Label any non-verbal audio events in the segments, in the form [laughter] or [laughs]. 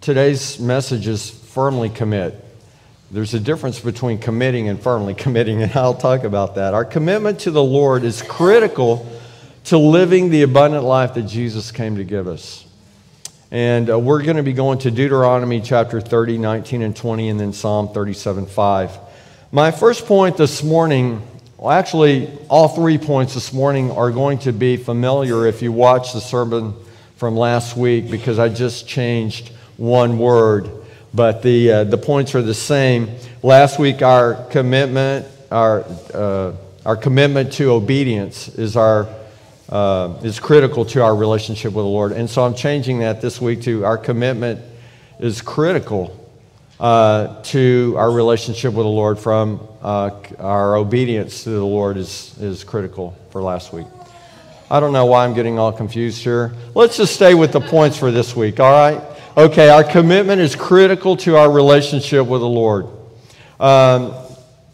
today's message is firmly commit. There's a difference between committing and firmly [laughs] committing, and I'll talk about that. Our commitment to the Lord is critical to living the abundant life that Jesus came to give us. And uh, we're going to be going to Deuteronomy chapter 30, 19, and 20, and then Psalm 37, 5. My first point this morning, well, actually, all three points this morning are going to be familiar if you watch the sermon from last week because I just changed one word. But the, uh, the points are the same. Last week, our commitment, our, uh, our commitment to obedience is, our, uh, is critical to our relationship with the Lord. And so I'm changing that this week to our commitment is critical uh, to our relationship with the Lord from uh, our obedience to the Lord is, is critical for last week. I don't know why I'm getting all confused here. Let's just stay with the points for this week, all right? Okay, our commitment is critical to our relationship with the Lord. Um,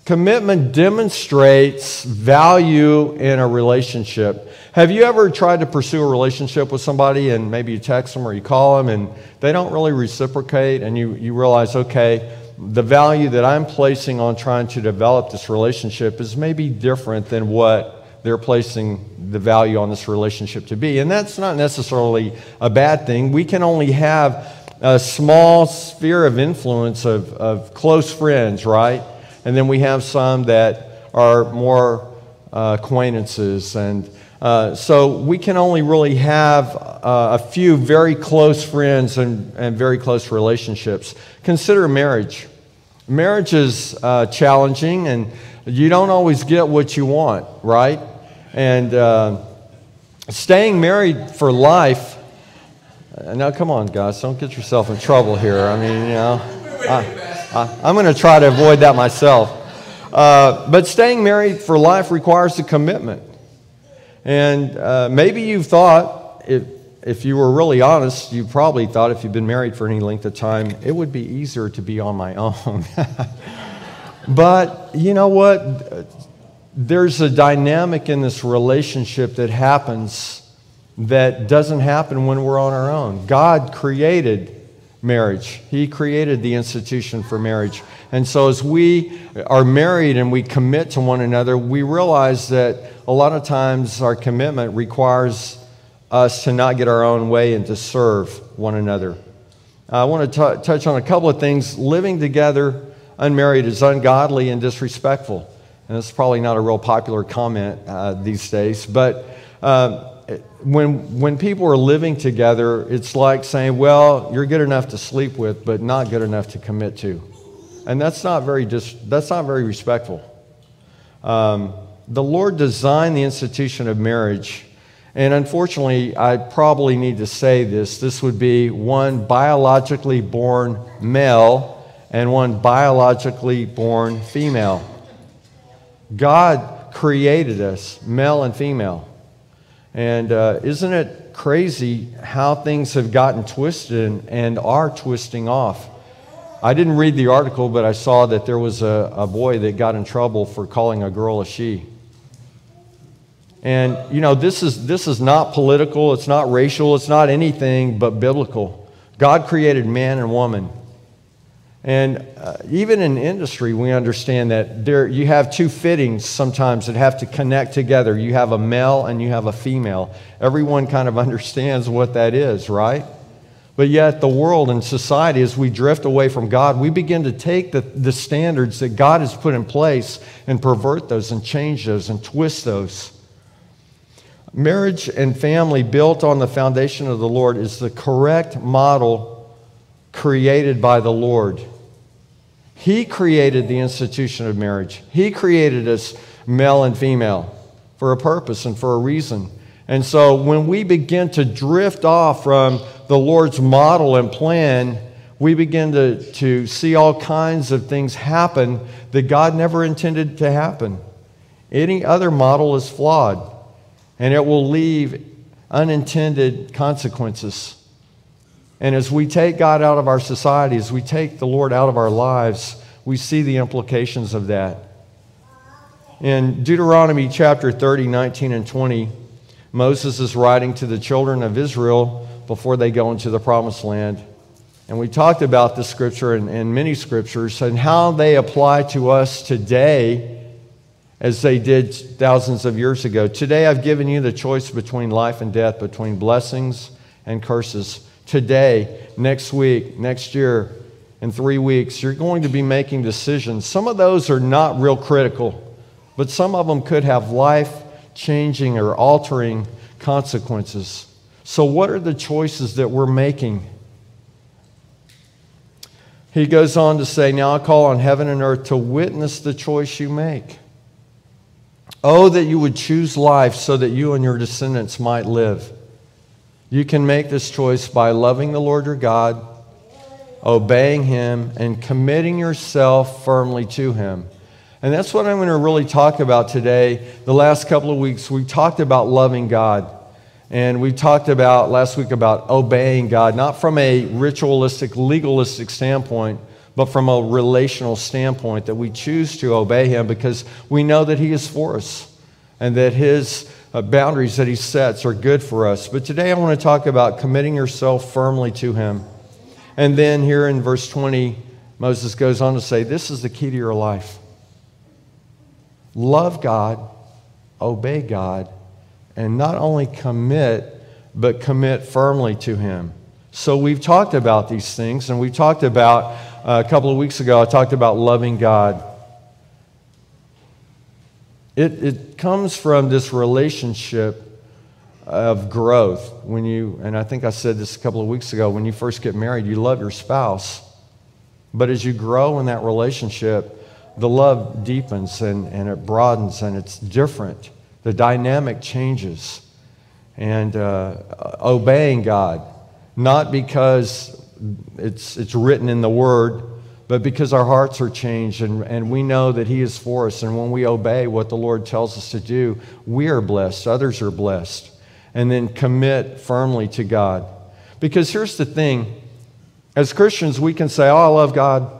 commitment demonstrates value in a relationship. Have you ever tried to pursue a relationship with somebody and maybe you text them or you call them and they don't really reciprocate and you, you realize, okay, the value that I'm placing on trying to develop this relationship is maybe different than what they're placing the value on this relationship to be. And that's not necessarily a bad thing. We can only have a small sphere of influence of, of close friends, right? And then we have some that are more uh, acquaintances. And uh, so we can only really have uh, a few very close friends and, and very close relationships. Consider marriage. Marriage is uh, challenging, and you don't always get what you want, right? And uh, staying married for life. Uh, now, come on, guys, don't get yourself in trouble here. I mean, you know, I, am going to try to avoid that myself. Uh, but staying married for life requires a commitment. And uh, maybe you've thought, if, if you were really honest, you probably thought if you've been married for any length of time, it would be easier to be on my own. [laughs] but you know what? There's a dynamic in this relationship that happens that doesn't happen when we're on our own. God created marriage, He created the institution for marriage. And so, as we are married and we commit to one another, we realize that a lot of times our commitment requires us to not get our own way and to serve one another. I want to t- touch on a couple of things. Living together unmarried is ungodly and disrespectful and it's probably not a real popular comment uh, these days, but uh, when, when people are living together, it's like saying, well, you're good enough to sleep with, but not good enough to commit to. And that's not very, dis- that's not very respectful. Um, the Lord designed the institution of marriage, and unfortunately, I probably need to say this this would be one biologically born male and one biologically born female. God created us, male and female. And uh, isn't it crazy how things have gotten twisted and are twisting off? I didn't read the article, but I saw that there was a, a boy that got in trouble for calling a girl a she. And, you know, this is, this is not political, it's not racial, it's not anything but biblical. God created man and woman. And uh, even in industry, we understand that there, you have two fittings sometimes that have to connect together. You have a male and you have a female. Everyone kind of [laughs] understands what that is, right? But yet, the world and society, as we drift away from God, we begin to take the, the standards that God has put in place and pervert those and change those and twist those. Marriage and family built on the foundation of the Lord is the correct model created by the Lord. He created the institution of marriage. He created us male and female for a purpose and for a reason. And so when we begin to drift off from the Lord's model and plan, we begin to, to see all kinds of things happen that God never intended to happen. Any other model is flawed, and it will leave unintended consequences. And as we take God out of our society, as we take the Lord out of our lives, we see the implications of that. In Deuteronomy chapter 30, 19, and 20, Moses is writing to the children of Israel before they go into the promised land. And we talked about the scripture and, and many scriptures and how they apply to us today as they did thousands of years ago. Today, I've given you the choice between life and death, between blessings and curses. Today, next week, next year, in three weeks, you're going to be making decisions. Some of those are not real critical, but some of them could have life changing or altering consequences. So, what are the choices that we're making? He goes on to say, Now I call on heaven and earth to witness the choice you make. Oh, that you would choose life so that you and your descendants might live. You can make this choice by loving the Lord your God, obeying Him, and committing yourself firmly to Him. And that's what I'm going to really talk about today. The last couple of weeks, we talked about loving God. And we talked about last week about obeying God, not from a ritualistic, legalistic standpoint, but from a relational standpoint, that we choose to obey Him because we know that He is for us and that His uh, boundaries that He sets are good for us. But today I want to talk about committing yourself firmly to Him. And then here in verse 20, Moses goes on to say, This is the key to your life love God, obey God, and not only commit, but commit firmly to Him. So we've talked about these things, and we talked about uh, a couple of weeks ago, I talked about loving God. It, it comes from this relationship of growth. When you, and I think I said this a couple of weeks ago, when you first get married, you love your spouse. But as you grow in that relationship, the love deepens and, and it broadens and it's different. The dynamic changes. And uh, obeying God, not because it's, it's written in the Word, but because our hearts are changed and, and we know that He is for us. And when we obey what the Lord tells us to do, we are blessed, others are blessed. And then commit firmly to God. Because here's the thing as Christians, we can say, Oh, I love God.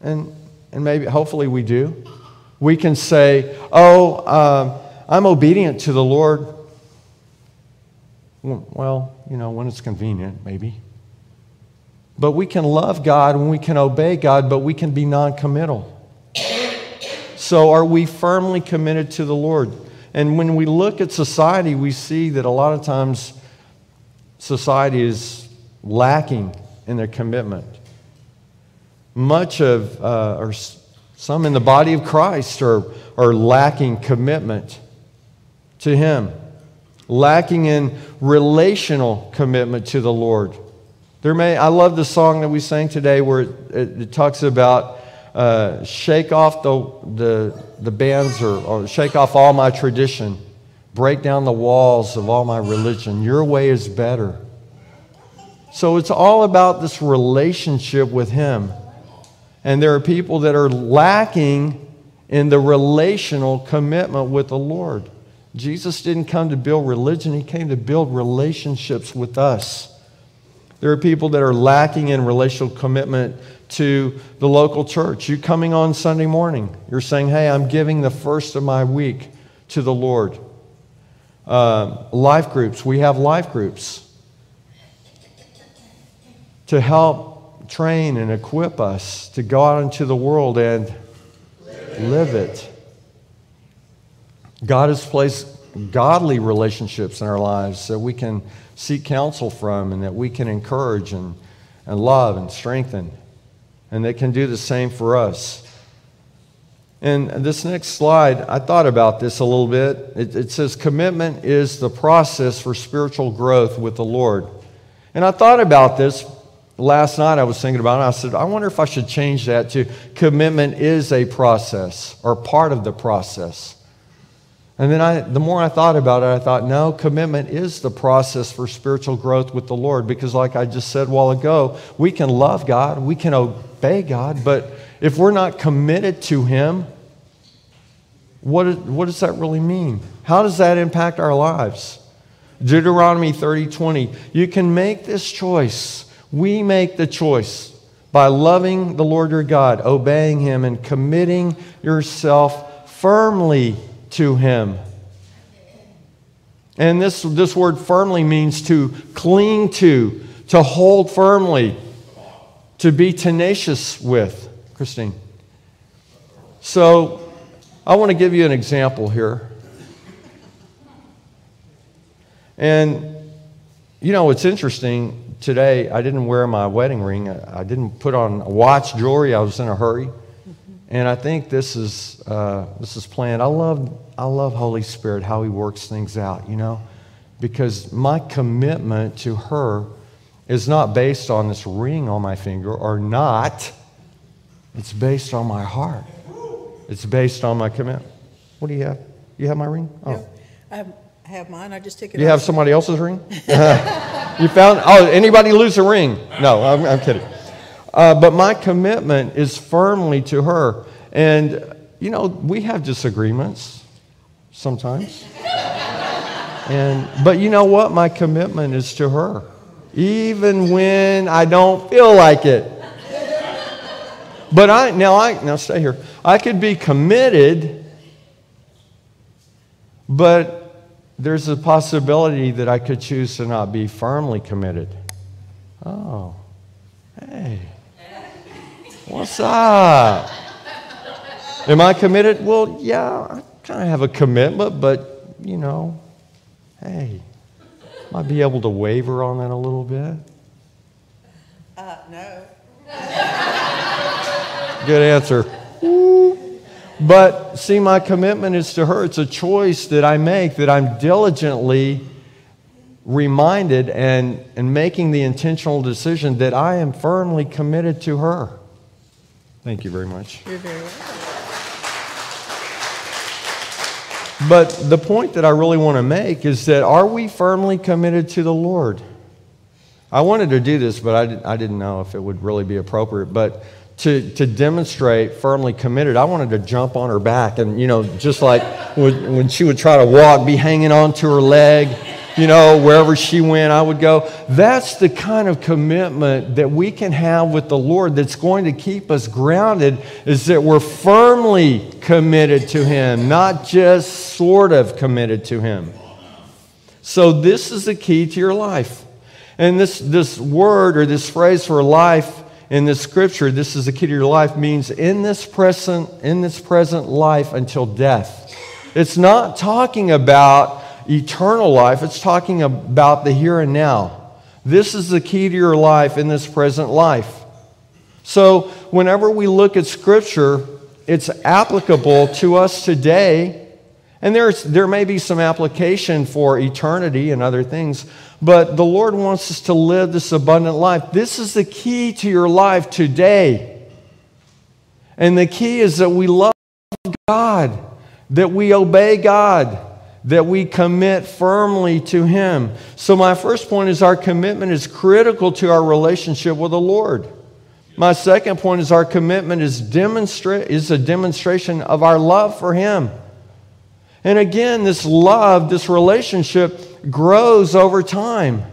And, and maybe, hopefully, we do. We can say, Oh, uh, I'm obedient to the Lord. Well, you know, when it's convenient, maybe. But we can love God and we can obey God, but we can be non committal. So, are we firmly committed to the Lord? And when we look at society, we see that a lot of times society is lacking in their commitment. Much of, uh, or some in the body of Christ, are, are lacking commitment to Him, lacking in relational commitment to the Lord. There may, I love the song that we sang today where it, it, it talks about uh, shake off the, the, the bands or, or shake off all my tradition, break down the walls of all my religion. Your way is better. So it's all about this relationship with Him. And there are people that are lacking in the relational commitment with the Lord. Jesus didn't come to build religion, He came to build relationships with us. There are people that are lacking in relational commitment to the local church. You coming on Sunday morning, you're saying, Hey, I'm giving the first of my week to the Lord. Uh, life groups, we have life groups to help train and equip us to go out into the world and live it. God has placed godly relationships in our lives so we can seek counsel from and that we can encourage and, and love and strengthen. And they can do the same for us. And this next slide, I thought about this a little bit. It, it, says, Commitment is the process for spiritual growth with the Lord. And I thought about this last night. I was thinking about it. I said, I wonder if I should change that to commitment is a process or part of the process. And then I, the more I thought about it, I thought, no, commitment is the process for spiritual growth with the Lord. Because, like I just said a while ago, we can love God, we can obey God, but if we're not committed to Him, what, what does that really mean? How does that impact our lives? Deuteronomy 30 20. You can make this choice. We make the choice by loving the Lord your God, obeying Him, and committing yourself firmly to him. And this, this word firmly means to cling to, to hold firmly. to be tenacious with. Christine. So I want to give you an example here. And, you know, it's interesting. Today, I didn't wear my wedding ring. I didn't put on watch, jewelry. I was in a hurry. And I think this is, uh, this is planned. I love, I love Holy Spirit, how He works things out, you know, because my commitment to her is not based on this ring on my finger or not. It's based on my heart. It's based on my commitment. What do you have? You have my ring? Oh. I have mine. I just take it You have somebody else's ring? [laughs] you found, oh, anybody lose a ring? No, I'm, I'm kidding. Uh, but my commitment is firmly to her. And, you know, we have disagreements sometimes. and, but you know what? My commitment is to her, even when I don't feel like it. But I now I now stay here. I could be committed, but there's a possibility that I could choose to not be firmly committed. Oh, hey. What's up? Am I committed? Well, yeah, Kind of have a commitment, but, you know, hey, might be able to waver on that a little bit. Uh, no. Good answer. But see, my commitment is to her. It's a choice that I make that I'm diligently reminded and, and making the intentional decision that I am firmly committed to her. Thank you very much. You're very welcome. But the point that I really want to make is that are we firmly committed to the Lord? I wanted to do this, but I, did, I didn't know if it would really be appropriate. But to, to demonstrate firmly committed, I wanted to jump on her back and, you know, just like when, when she would try to walk, be hanging on to her leg you know, wherever she went, I would go. That's the kind of commitment that we can have with the Lord that's going to keep us grounded, is that we're firmly committed to Him, not just sort of committed to Him. So, this is the key to your life. And this, this word or this phrase for life in this scripture, this is the key to your life, means in this present, in this present life until death. It's not talking about eternal life, it's talking about the here and now. This is the key to your life in this present life. So, whenever we look at Scripture, it's applicable to us today. And there's, there may be some application for eternity and other things, but the Lord wants us to live this abundant life. This is the key to your life today. And the key is that we love God, that we obey God, that we commit firmly to Him. So, my first point is our commitment is critical to our relationship with the Lord. My second point is our commitment is, demonstra- is a demonstration of our love for Him. And again, this love, this relationship grows over time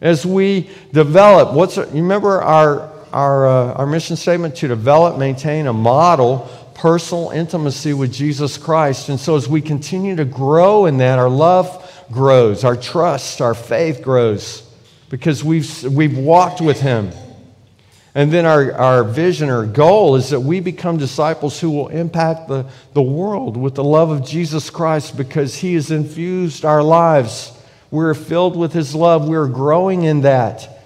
as we develop. What's you remember our our uh, our mission statement to develop, maintain a model personal intimacy with Jesus Christ. And so as we continue to grow in that, our love grows, our trust, our faith grows because we've, we've walked with Him. And then our, our vision or goal is that we become disciples who will impact the, the world with the love of Jesus Christ because He has infused our lives. We're filled with His love. We're growing in that.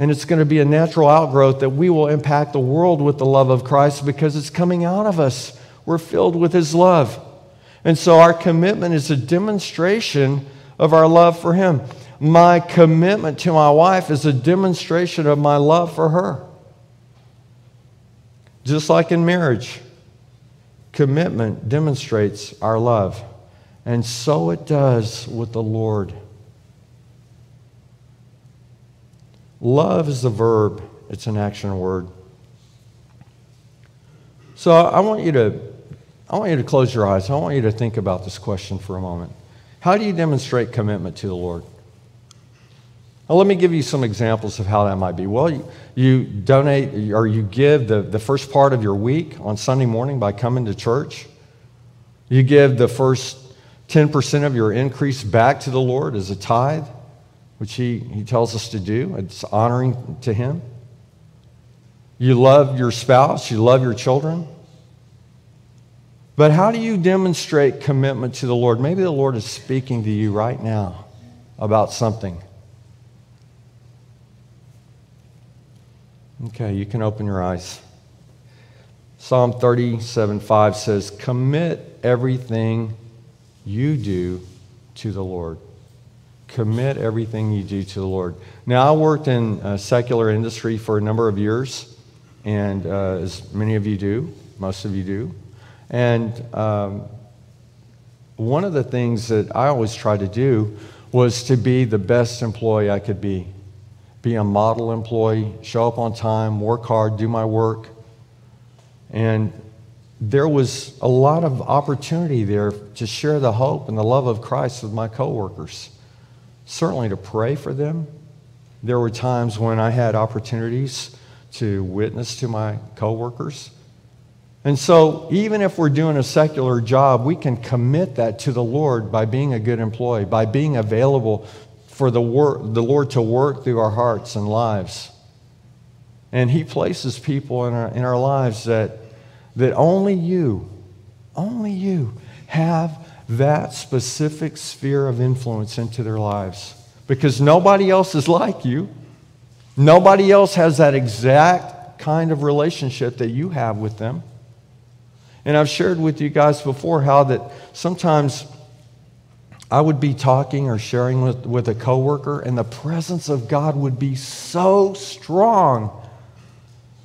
And it's going to be a natural outgrowth that we will impact the world with the love of Christ because it's coming out of us. We're filled with His love. And so our commitment is a demonstration of our love for Him. My commitment to my wife is a demonstration of my love for her. Just like in marriage, commitment demonstrates our love. And so it does with the Lord. Love is the verb, it's an action word. So I want you to I want you to close your eyes. I want you to think about this question for a moment. How do you demonstrate commitment to the Lord? Well, let me give you some examples of how that might be. Well, you, you donate or you give the, the first part of your week on Sunday morning by coming to church. You give the first 10% of your increase back to the Lord as a tithe which he, he tells us to do. It's honoring to him. You love your spouse, you love your children. But how do you demonstrate commitment to the Lord? Maybe the Lord is speaking to you right now about something. Okay, you can open your eyes. Psalm 37 5 says, Commit everything you do to the Lord. Commit everything you do to the Lord. Now, I worked in a secular industry for a number of years, and uh, as many of you do, most of you do. And um, one of the things that I always tried to do was to be the best employee I could be. Be a model employee, show up on time, work hard, do my work. And there was a lot of opportunity there to share the hope and the love of Christ with my coworkers. Certainly to pray for them. There were times when I had opportunities to witness to my coworkers. And so, even if we're doing a secular job, we can commit that to the Lord by being a good employee, by being available for the, the Lord to work through our hearts and lives. And He places people in our, in our lives that, that only you, only you have that specific sphere of influence into their lives. Because nobody else is like you. Nobody else has that exact kind of relationship that you have with them. And I've shared with you guys before how that sometimes I would be talking or sharing with, with a coworker, and the presence of God would be so strong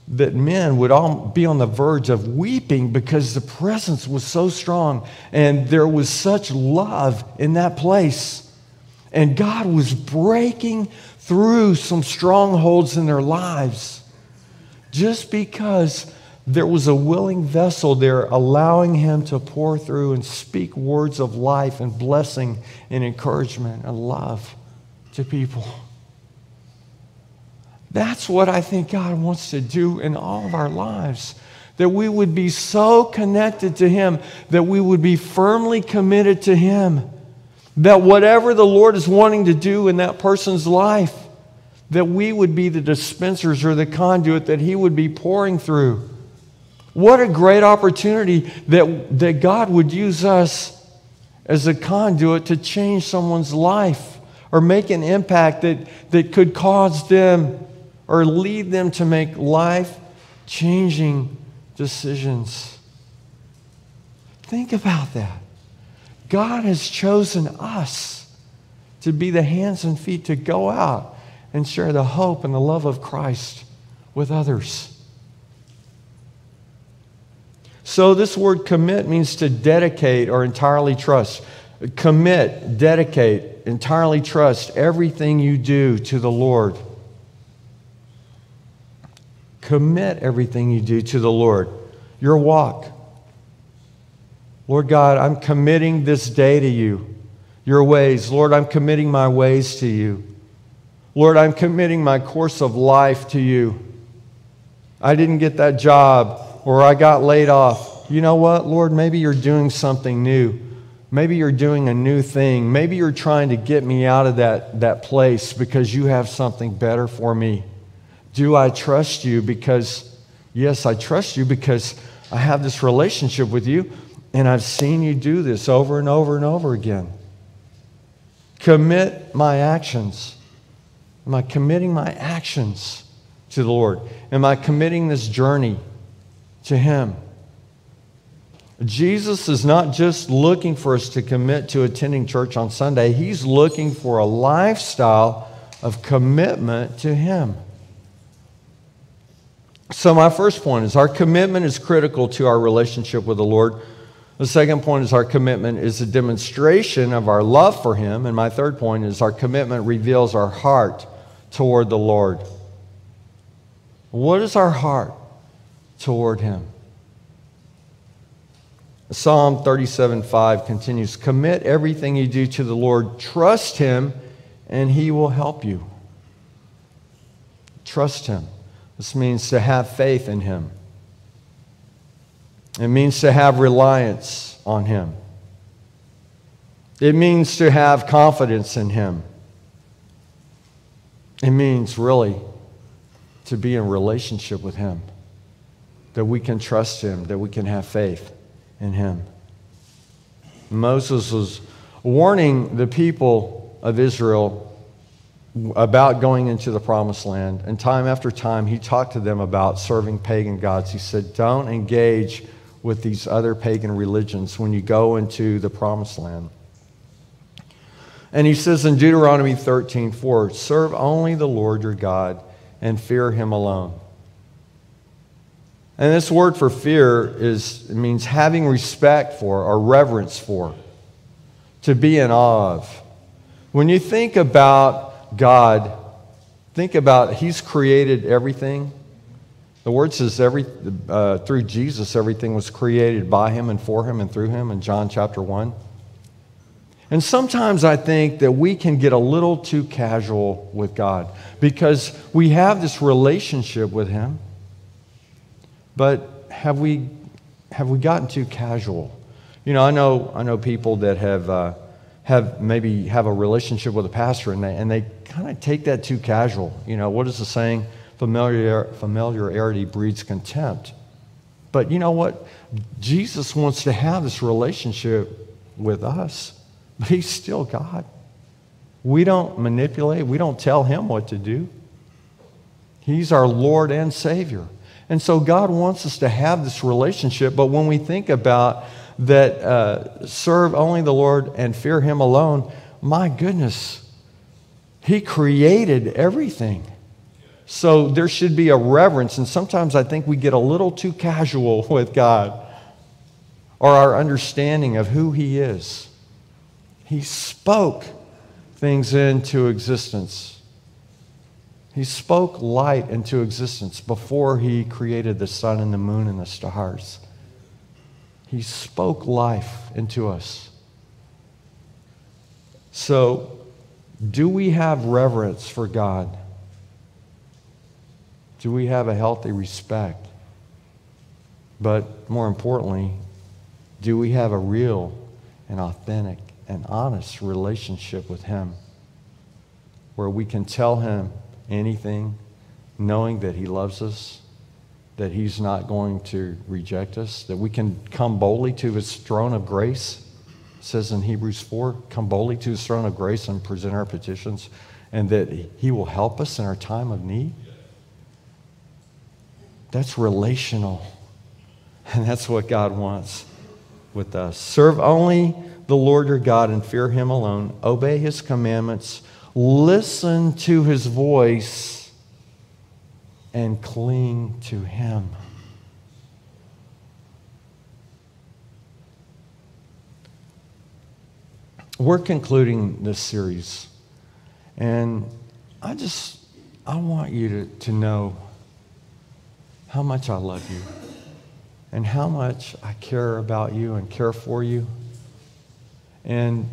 that men would all be on the verge of weeping because the presence was so strong and there was such love in that place. And God was breaking through some strongholds in their lives just because there was a willing vessel there allowing him to pour through and speak words of life and blessing and encouragement and love to people. That's what I think God wants to do in all of our lives. That we would be so connected to Him, that we would be firmly committed to Him. That whatever the Lord is wanting to do in that person's life, that we would be the dispensers or the conduit that He would be pouring through. What a great opportunity that, that God would use us as a conduit to change someone's life or make an impact that, that could cause them or lead them to make life changing decisions. Think about that. God has chosen us to be the hands and feet to go out and share the hope and the love of Christ with others. So, this word commit means to dedicate or entirely trust. Commit, dedicate, entirely trust everything you do to the Lord. Commit everything you do to the Lord. Your walk. Lord God, I'm committing this day to you. Your ways. Lord, I'm committing my ways to you. Lord, I'm committing my course of life to you. I didn't get that job or I got laid off. You know what, Lord? Maybe you're doing something new. Maybe you're doing a new thing. Maybe you're trying to get me out of that, that place because you have something better for me. Do I trust you? Because, yes, I trust you because I have this relationship with you and I've seen you do this over and over and over again. Commit my actions. Am I committing my actions to the Lord? Am I committing this journey? to Him. Jesus is not just looking for us to commit to attending church on Sunday, He's looking for a lifestyle of commitment to Him. So, my first point is our commitment is critical to our relationship with the Lord. The second point is our commitment is a demonstration of our love for Him. And my third point is our commitment reveals our heart toward the Lord. What is our heart? toward him. Psalm 37 5 continues Commit everything you do to the Lord, trust him, and he will help you. Trust him. This means to have faith in him, it means to have reliance on him, it means to have confidence in him. It means really to be in relationship with him. that we can trust him, that we can have faith in him. Moses was warning the people of Israel about going into the promised land. And time after time, he talked to them about serving pagan gods. He said, Don't engage with these other pagan religions when you go into the promised land. And he says in Deuteronomy 13, 4, serve only the Lord your God and fear him alone. And this word for fear is means having respect for or reverence for, to be in awe of. When you think about God, think about He's created everything. The word says every, uh, through Jesus, everything was created by Him and for Him and through Him in John chapter 1. And sometimes I think that we can get a little too casual with God because we have this relationship with Him, but have we, have we gotten too casual? You know, I know, I know people that have, uh, have maybe have a relationship with a pastor and they, and they kind of take that too casual. You know, what is the saying? Familiar, familiarity breeds contempt. But you know what? Jesus wants to have this relationship with us. But he's still God. We don't manipulate, we don't tell him what to do. He's our Lord and Savior. And so God wants us to have this relationship, but when we think about that uh, serve only the Lord and fear him alone, my goodness, he created everything. So there should be a reverence, and sometimes I think we get a little too casual [laughs] with God or our understanding of who he is. He spoke things into existence. He spoke light into existence before he created the sun and the moon and the stars. He spoke life into us. So, do we have reverence for God? Do we have a healthy respect? But more importantly, do we have a real and authentic and honest relationship with Him where we can tell Him anything, knowing that He loves us, that He's not going to reject us, that we can come boldly to His throne of grace. Says in Hebrews 4 come boldly to His throne of grace and present our petitions, and that He will help us in our time of need. That's relational. And that's what God wants with us. Serve only the Lord your God and fear him alone, obey his commandments, listen to his voice, and cling to him. We're concluding this series, and I just I want you to, to know how much I love you and how much I care about you and care for you. And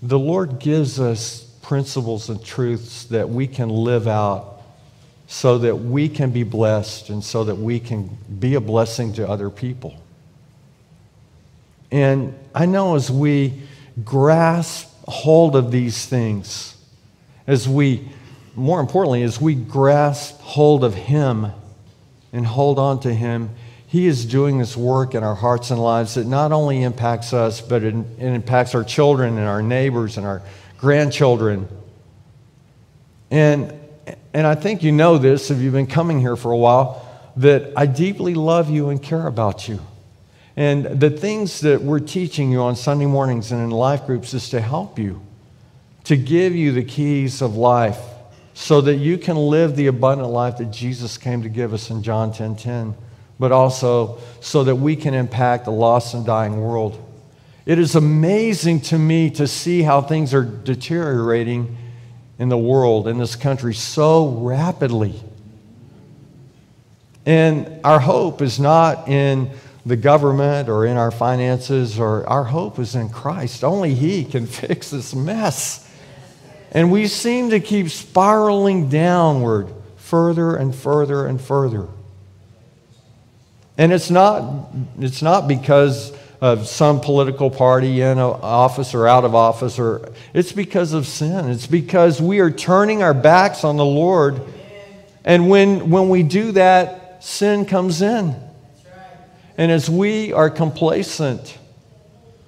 the Lord gives us principles and truths that we can live out so that we can be blessed and so that we can be a blessing to other people. And I know as we grasp hold of these things, as we, more importantly, as we grasp hold of Him and hold on to Him, he is doing this work in our hearts and lives that not only impacts us, but it, it impacts our children and our neighbors and our grandchildren. And, and I think you know this if you've been coming here for a while that I deeply love you and care about you. And the things that we're teaching you on Sunday mornings and in life groups is to help you, to give you the keys of life so that you can live the abundant life that Jesus came to give us in John 10 10 but also so that we can impact a lost and dying world. It is amazing to me to see how things are deteriorating in the world, in this country, so rapidly. And our hope is not in the government or in our finances, or our hope is in Christ. Only He can [laughs] fix this mess. And we seem to keep spiraling downward further and further and further. And it's not, it's not because of some political party in office or out of office, or it's because of sin. It's because we are turning our backs on the Lord. And when, when we do that, sin comes in. And as we are complacent,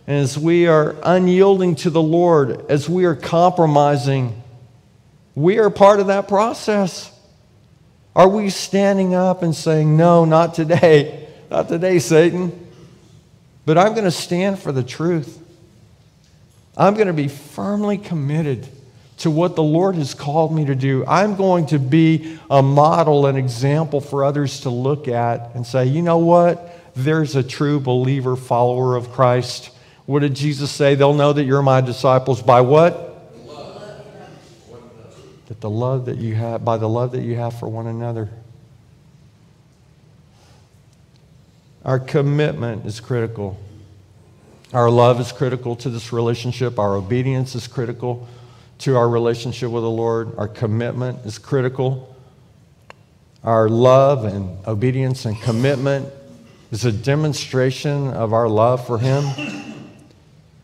and as we are unyielding to the Lord, as we are compromising, we are part of that process. Are we standing up and saying, No, not today, [laughs] not today, Satan? But I'm going to stand for the truth. I'm going to be firmly committed to what the Lord has called me to do. I'm going to be a model, an example for others to look at and say, you know what? There's a true believer, follower of Christ. What did Jesus say? They'll know that you're my disciples by what? That the love that you have, by the love that you have for one another. Our commitment is critical. Our love is critical to this relationship. Our obedience is critical to our relationship with the Lord. Our commitment is critical. Our love and obedience and commitment is a demonstration of our love for Him.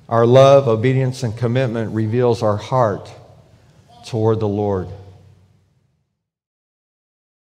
Our love, obedience, and commitment reveals our heart toward the Lord.